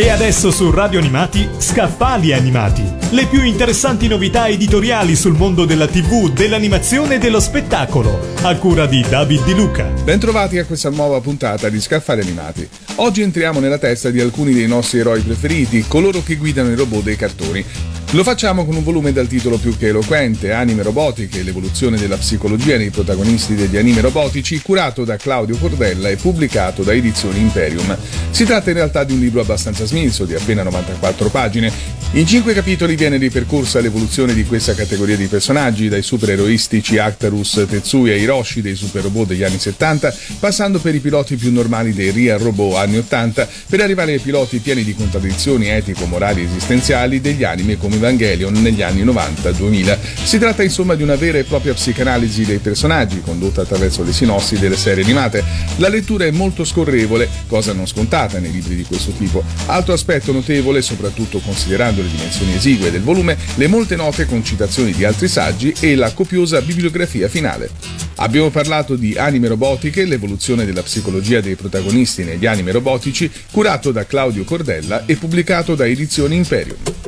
E adesso su Radio Animati, Scaffali Animati. Le più interessanti novità editoriali sul mondo della TV, dell'animazione e dello spettacolo. A cura di David Di Luca. Bentrovati a questa nuova puntata di Scaffali Animati. Oggi entriamo nella testa di alcuni dei nostri eroi preferiti, coloro che guidano i robot dei cartoni. Lo facciamo con un volume dal titolo più che eloquente, Anime robotiche, l'evoluzione della psicologia dei protagonisti degli anime robotici, curato da Claudio Cordella e pubblicato da Edizioni Imperium. Si tratta in realtà di un libro abbastanza smilzo, di appena 94 pagine. In cinque capitoli viene ripercorsa l'evoluzione di questa categoria di personaggi, dai supereroistici Actarus, Tetsuya e Hiroshi dei super robot degli anni 70, passando per i piloti più normali dei Real Robot anni 80, per arrivare ai piloti pieni di contraddizioni etico-morali esistenziali degli anime come Evangelion negli anni 90-2000. Si tratta insomma di una vera e propria psicanalisi dei personaggi, condotta attraverso le sinossi delle serie animate. La lettura è molto scorrevole, cosa non scontata nei libri di questo tipo. Altro aspetto notevole, soprattutto considerando le dimensioni esigue del volume, le molte note con citazioni di altri saggi e la copiosa bibliografia finale. Abbiamo parlato di anime robotiche, l'evoluzione della psicologia dei protagonisti negli anime robotici, curato da Claudio Cordella e pubblicato da Edizioni Imperium.